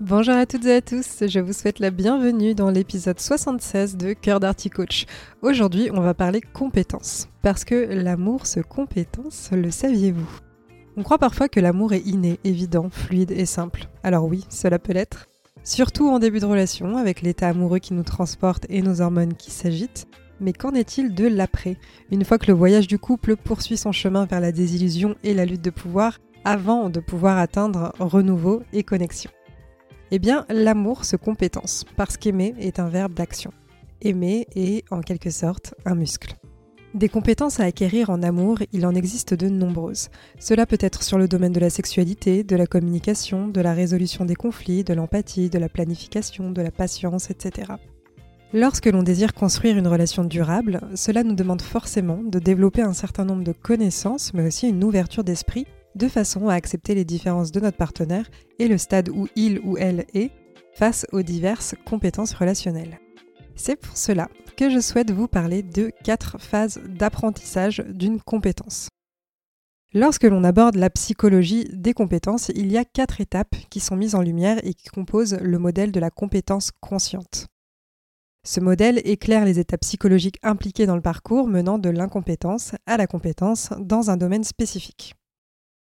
Bonjour à toutes et à tous, je vous souhaite la bienvenue dans l'épisode 76 de Cœur d'Arty Coach. Aujourd'hui, on va parler compétences. Parce que l'amour se compétence, le saviez-vous? On croit parfois que l'amour est inné, évident, fluide et simple. Alors oui, cela peut l'être. Surtout en début de relation, avec l'état amoureux qui nous transporte et nos hormones qui s'agitent. Mais qu'en est-il de l'après? Une fois que le voyage du couple poursuit son chemin vers la désillusion et la lutte de pouvoir, avant de pouvoir atteindre renouveau et connexion. Eh bien, l'amour se compétence, parce qu'aimer est un verbe d'action. Aimer est, en quelque sorte, un muscle. Des compétences à acquérir en amour, il en existe de nombreuses. Cela peut être sur le domaine de la sexualité, de la communication, de la résolution des conflits, de l'empathie, de la planification, de la patience, etc. Lorsque l'on désire construire une relation durable, cela nous demande forcément de développer un certain nombre de connaissances, mais aussi une ouverture d'esprit de façon à accepter les différences de notre partenaire et le stade où il ou elle est face aux diverses compétences relationnelles. C'est pour cela que je souhaite vous parler de quatre phases d'apprentissage d'une compétence. Lorsque l'on aborde la psychologie des compétences, il y a quatre étapes qui sont mises en lumière et qui composent le modèle de la compétence consciente. Ce modèle éclaire les étapes psychologiques impliquées dans le parcours menant de l'incompétence à la compétence dans un domaine spécifique.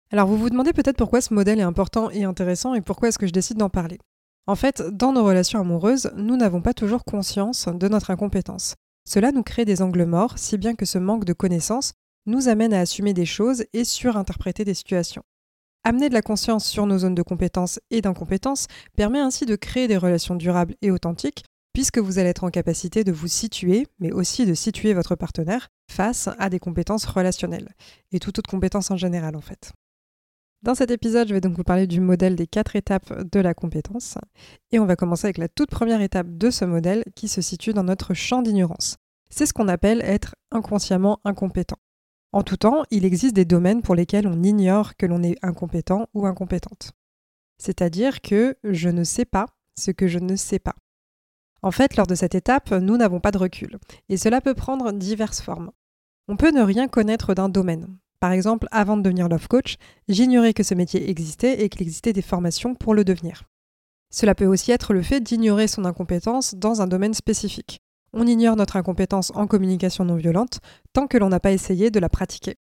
Alors vous vous demandez peut-être pourquoi ce modèle est important et intéressant et pourquoi est-ce que je décide d'en parler. En fait, dans nos relations amoureuses, nous n'avons pas toujours conscience de notre incompétence. Cela nous crée des angles morts, si bien que ce manque de connaissance nous amène à assumer des choses et surinterpréter des situations. Amener de la conscience sur nos zones de compétence et d'incompétence permet ainsi de créer des relations durables et authentiques, puisque vous allez être en capacité de vous situer, mais aussi de situer votre partenaire face à des compétences relationnelles, et toute autre compétence en général en fait. Dans cet épisode, je vais donc vous parler du modèle des quatre étapes de la compétence. Et on va commencer avec la toute première étape de ce modèle qui se situe dans notre champ d'ignorance. C'est ce qu'on appelle être inconsciemment incompétent. En tout temps, il existe des domaines pour lesquels on ignore que l'on est incompétent ou incompétente. C'est-à-dire que je ne sais pas ce que je ne sais pas. En fait, lors de cette étape, nous n'avons pas de recul, et cela peut prendre diverses formes. On peut ne rien connaître d'un domaine, par exemple, avant de devenir love coach, j'ignorais que ce métier existait et qu'il existait des formations pour le devenir. Cela peut aussi être le fait d'ignorer son incompétence dans un domaine spécifique. On ignore notre incompétence en communication non violente tant que l'on n'a pas essayé de la pratiquer.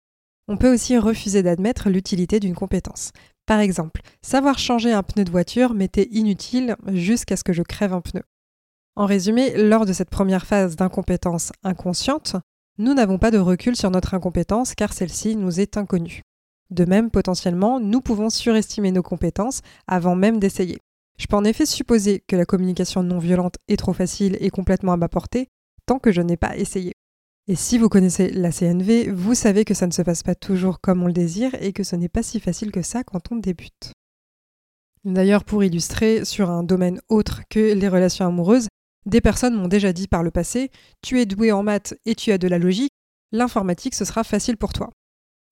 On peut aussi refuser d'admettre l'utilité d'une compétence. Par exemple, savoir changer un pneu de voiture m'était inutile jusqu'à ce que je crève un pneu. En résumé, lors de cette première phase d'incompétence inconsciente, nous n'avons pas de recul sur notre incompétence car celle-ci nous est inconnue. De même, potentiellement, nous pouvons surestimer nos compétences avant même d'essayer. Je peux en effet supposer que la communication non violente est trop facile et complètement à ma portée tant que je n'ai pas essayé. Et si vous connaissez la CNV, vous savez que ça ne se passe pas toujours comme on le désire et que ce n'est pas si facile que ça quand on débute. D'ailleurs, pour illustrer, sur un domaine autre que les relations amoureuses, des personnes m'ont déjà dit par le passé Tu es doué en maths et tu as de la logique, l'informatique ce sera facile pour toi.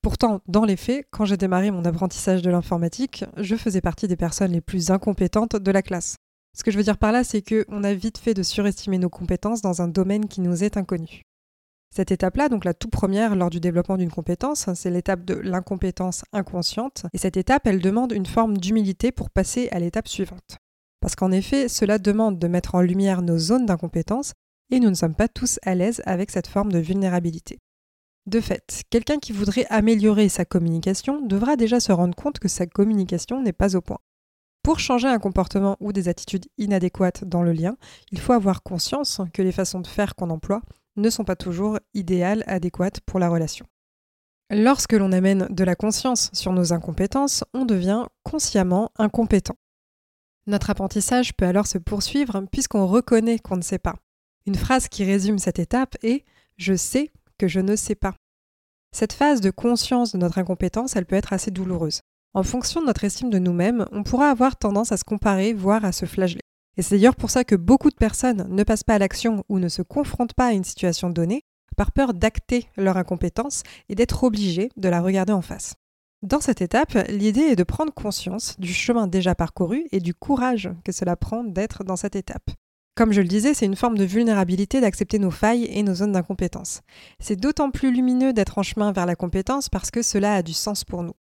Pourtant, dans les faits, quand j'ai démarré mon apprentissage de l'informatique, je faisais partie des personnes les plus incompétentes de la classe. Ce que je veux dire par là, c'est qu'on a vite fait de surestimer nos compétences dans un domaine qui nous est inconnu. Cette étape-là, donc la toute première lors du développement d'une compétence, c'est l'étape de l'incompétence inconsciente. Et cette étape, elle demande une forme d'humilité pour passer à l'étape suivante. Parce qu'en effet, cela demande de mettre en lumière nos zones d'incompétence et nous ne sommes pas tous à l'aise avec cette forme de vulnérabilité. De fait, quelqu'un qui voudrait améliorer sa communication devra déjà se rendre compte que sa communication n'est pas au point. Pour changer un comportement ou des attitudes inadéquates dans le lien, il faut avoir conscience que les façons de faire qu'on emploie ne sont pas toujours idéales, adéquates pour la relation. Lorsque l'on amène de la conscience sur nos incompétences, on devient consciemment incompétent. Notre apprentissage peut alors se poursuivre puisqu'on reconnaît qu'on ne sait pas. Une phrase qui résume cette étape est ⁇ Je sais que je ne sais pas ⁇ Cette phase de conscience de notre incompétence, elle peut être assez douloureuse. En fonction de notre estime de nous-mêmes, on pourra avoir tendance à se comparer, voire à se flageller. Et c'est d'ailleurs pour ça que beaucoup de personnes ne passent pas à l'action ou ne se confrontent pas à une situation donnée par peur d'acter leur incompétence et d'être obligées de la regarder en face. Dans cette étape, l'idée est de prendre conscience du chemin déjà parcouru et du courage que cela prend d'être dans cette étape. Comme je le disais, c'est une forme de vulnérabilité d'accepter nos failles et nos zones d'incompétence. C'est d'autant plus lumineux d'être en chemin vers la compétence parce que cela a du sens pour nous.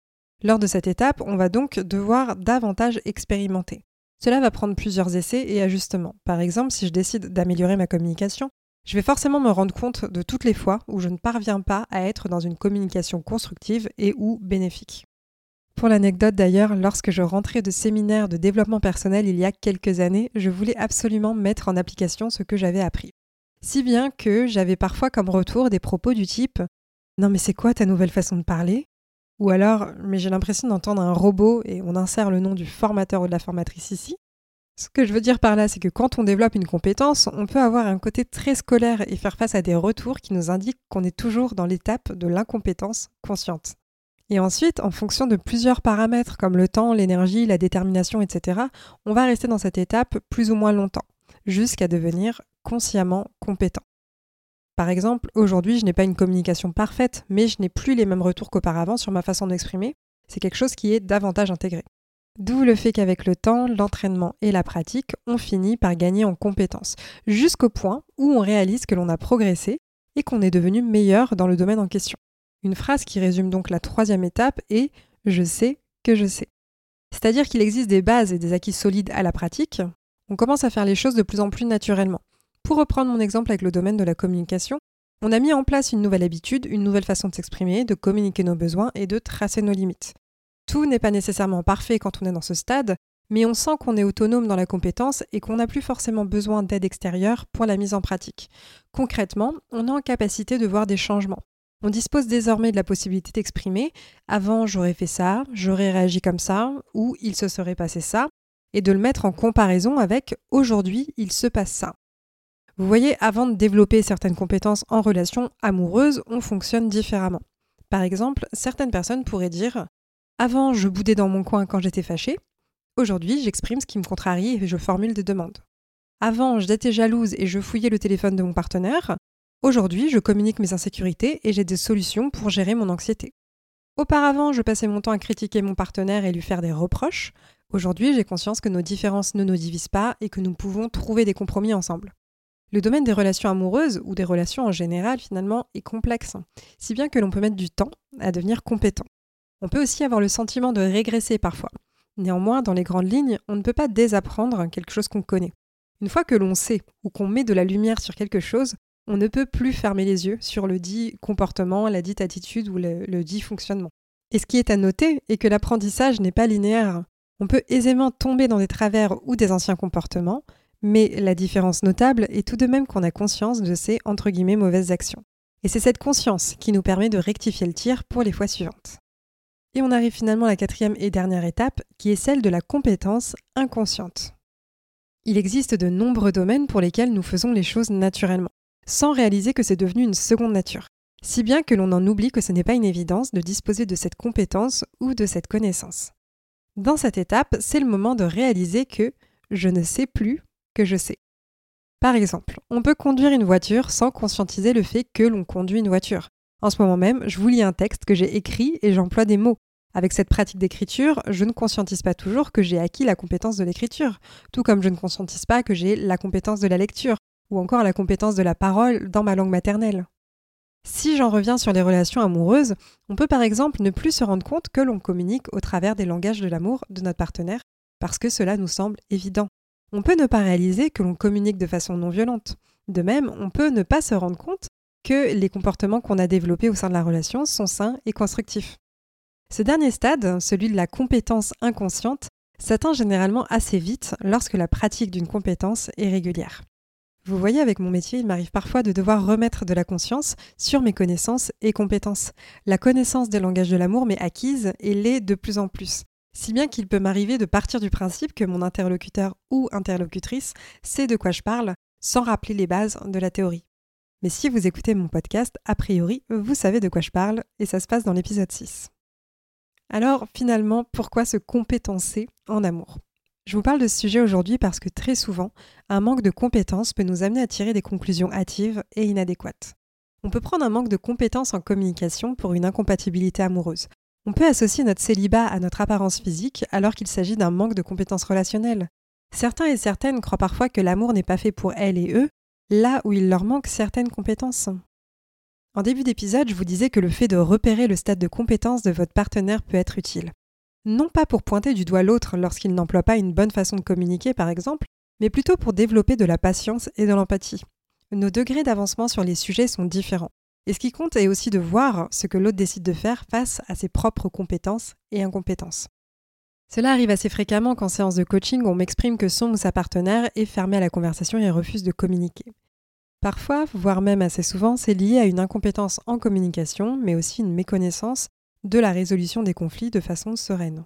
Lors de cette étape, on va donc devoir davantage expérimenter. Cela va prendre plusieurs essais et ajustements. Par exemple, si je décide d'améliorer ma communication, je vais forcément me rendre compte de toutes les fois où je ne parviens pas à être dans une communication constructive et ou bénéfique. Pour l'anecdote d'ailleurs, lorsque je rentrais de séminaire de développement personnel il y a quelques années, je voulais absolument mettre en application ce que j'avais appris. Si bien que j'avais parfois comme retour des propos du type Non mais c'est quoi ta nouvelle façon de parler? Ou alors, mais j'ai l'impression d'entendre un robot et on insère le nom du formateur ou de la formatrice ici. Ce que je veux dire par là, c'est que quand on développe une compétence, on peut avoir un côté très scolaire et faire face à des retours qui nous indiquent qu'on est toujours dans l'étape de l'incompétence consciente. Et ensuite, en fonction de plusieurs paramètres comme le temps, l'énergie, la détermination, etc., on va rester dans cette étape plus ou moins longtemps, jusqu'à devenir consciemment compétent. Par exemple, aujourd'hui, je n'ai pas une communication parfaite, mais je n'ai plus les mêmes retours qu'auparavant sur ma façon d'exprimer. C'est quelque chose qui est davantage intégré. D'où le fait qu'avec le temps, l'entraînement et la pratique, on finit par gagner en compétences, jusqu'au point où on réalise que l'on a progressé et qu'on est devenu meilleur dans le domaine en question. Une phrase qui résume donc la troisième étape est Je sais que je sais. C'est-à-dire qu'il existe des bases et des acquis solides à la pratique, on commence à faire les choses de plus en plus naturellement. Pour reprendre mon exemple avec le domaine de la communication, on a mis en place une nouvelle habitude, une nouvelle façon de s'exprimer, de communiquer nos besoins et de tracer nos limites. Tout n'est pas nécessairement parfait quand on est dans ce stade, mais on sent qu'on est autonome dans la compétence et qu'on n'a plus forcément besoin d'aide extérieure pour la mise en pratique. Concrètement, on est en capacité de voir des changements. On dispose désormais de la possibilité d'exprimer avant j'aurais fait ça, j'aurais réagi comme ça, ou il se serait passé ça, et de le mettre en comparaison avec aujourd'hui il se passe ça. Vous voyez, avant de développer certaines compétences en relation amoureuse, on fonctionne différemment. Par exemple, certaines personnes pourraient dire Avant, je boudais dans mon coin quand j'étais fâchée. Aujourd'hui, j'exprime ce qui me contrarie et je formule des demandes. Avant, j'étais jalouse et je fouillais le téléphone de mon partenaire. Aujourd'hui, je communique mes insécurités et j'ai des solutions pour gérer mon anxiété. Auparavant, je passais mon temps à critiquer mon partenaire et lui faire des reproches. Aujourd'hui, j'ai conscience que nos différences ne nous divisent pas et que nous pouvons trouver des compromis ensemble. Le domaine des relations amoureuses ou des relations en général finalement est complexe, si bien que l'on peut mettre du temps à devenir compétent. On peut aussi avoir le sentiment de régresser parfois. Néanmoins, dans les grandes lignes, on ne peut pas désapprendre quelque chose qu'on connaît. Une fois que l'on sait ou qu'on met de la lumière sur quelque chose, on ne peut plus fermer les yeux sur le dit comportement, la dite attitude ou le, dit fonctionnement. Et ce qui est à noter est que l'apprentissage n'est pas linéaire. On peut aisément tomber dans des travers ou des anciens comportements, mais la différence notable est tout de même qu'on a conscience de ces entre guillemets mauvaises actions. Et c'est cette conscience qui nous permet de rectifier le tir pour les fois suivantes. Et on arrive finalement à la quatrième et dernière étape, qui est celle de la compétence inconsciente. Il existe de nombreux domaines pour lesquels nous faisons les choses naturellement, sans réaliser que c'est devenu une seconde nature, si bien que l'on en oublie que ce n'est pas une évidence de disposer de cette compétence ou de cette connaissance. Dans cette étape, c'est le moment de réaliser que je ne sais plus que je sais. Par exemple, on peut conduire une voiture sans conscientiser le fait que l'on conduit une voiture. En ce moment même, je vous lis un texte que j'ai écrit et j'emploie des mots. Avec cette pratique d'écriture, je ne conscientise pas toujours que j'ai acquis la compétence de l'écriture, tout comme je ne conscientise pas que j'ai la compétence de la lecture, ou encore la compétence de la parole dans ma langue maternelle. Si j'en reviens sur les relations amoureuses, on peut par exemple ne plus se rendre compte que l'on communique au travers des langages de l'amour de notre partenaire, parce que cela nous semble évident on peut ne pas réaliser que l'on communique de façon non violente. De même, on peut ne pas se rendre compte que les comportements qu'on a développés au sein de la relation sont sains et constructifs. Ce dernier stade, celui de la compétence inconsciente, s'atteint généralement assez vite lorsque la pratique d'une compétence est régulière. Vous voyez, avec mon métier, il m'arrive parfois de devoir remettre de la conscience sur mes connaissances et compétences. La connaissance des langages de l'amour m'est acquise et l'est de plus en plus. Si bien qu'il peut m'arriver de partir du principe que mon interlocuteur ou interlocutrice sait de quoi je parle sans rappeler les bases de la théorie. Mais si vous écoutez mon podcast, a priori, vous savez de quoi je parle et ça se passe dans l'épisode 6. Alors finalement, pourquoi se compétencer en amour? Je vous parle de ce sujet aujourd'hui parce que très souvent, un manque de compétences peut nous amener à tirer des conclusions hâtives et inadéquates. On peut prendre un manque de compétences en communication pour une incompatibilité amoureuse. On peut associer notre célibat à notre apparence physique alors qu'il s'agit d'un manque de compétences relationnelles. Certains et certaines croient parfois que l'amour n'est pas fait pour elles et eux, là où il leur manque certaines compétences. En début d'épisode, je vous disais que le fait de repérer le stade de compétence de votre partenaire peut être utile. Non pas pour pointer du doigt l'autre lorsqu'il n'emploie pas une bonne façon de communiquer, par exemple, mais plutôt pour développer de la patience et de l'empathie. Nos degrés d'avancement sur les sujets sont différents. Et ce qui compte est aussi de voir ce que l'autre décide de faire face à ses propres compétences et incompétences. Cela arrive assez fréquemment qu'en séance de coaching, on m'exprime que son ou sa partenaire est fermé à la conversation et refuse de communiquer. Parfois, voire même assez souvent, c'est lié à une incompétence en communication, mais aussi une méconnaissance de la résolution des conflits de façon sereine.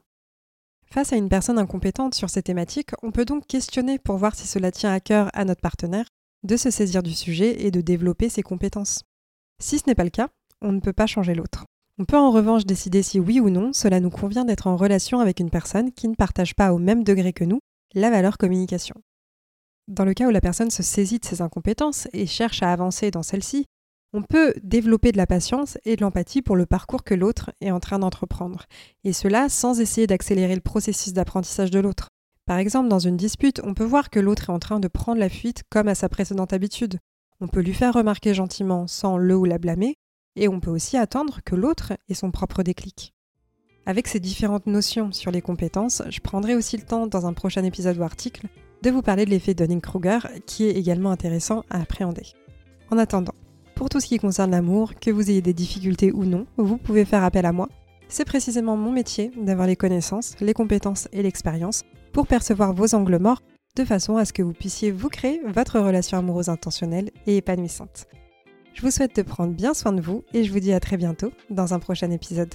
Face à une personne incompétente sur ces thématiques, on peut donc questionner pour voir si cela tient à cœur à notre partenaire de se saisir du sujet et de développer ses compétences. Si ce n'est pas le cas, on ne peut pas changer l'autre. On peut en revanche décider si oui ou non cela nous convient d'être en relation avec une personne qui ne partage pas au même degré que nous la valeur communication. Dans le cas où la personne se saisit de ses incompétences et cherche à avancer dans celles-ci, on peut développer de la patience et de l'empathie pour le parcours que l'autre est en train d'entreprendre, et cela sans essayer d'accélérer le processus d'apprentissage de l'autre. Par exemple, dans une dispute, on peut voir que l'autre est en train de prendre la fuite comme à sa précédente habitude. On peut lui faire remarquer gentiment sans le ou la blâmer, et on peut aussi attendre que l'autre ait son propre déclic. Avec ces différentes notions sur les compétences, je prendrai aussi le temps dans un prochain épisode ou article de vous parler de l'effet Dunning-Kruger qui est également intéressant à appréhender. En attendant, pour tout ce qui concerne l'amour, que vous ayez des difficultés ou non, vous pouvez faire appel à moi. C'est précisément mon métier d'avoir les connaissances, les compétences et l'expérience pour percevoir vos angles morts de façon à ce que vous puissiez vous créer votre relation amoureuse intentionnelle et épanouissante. Je vous souhaite de prendre bien soin de vous et je vous dis à très bientôt dans un prochain épisode.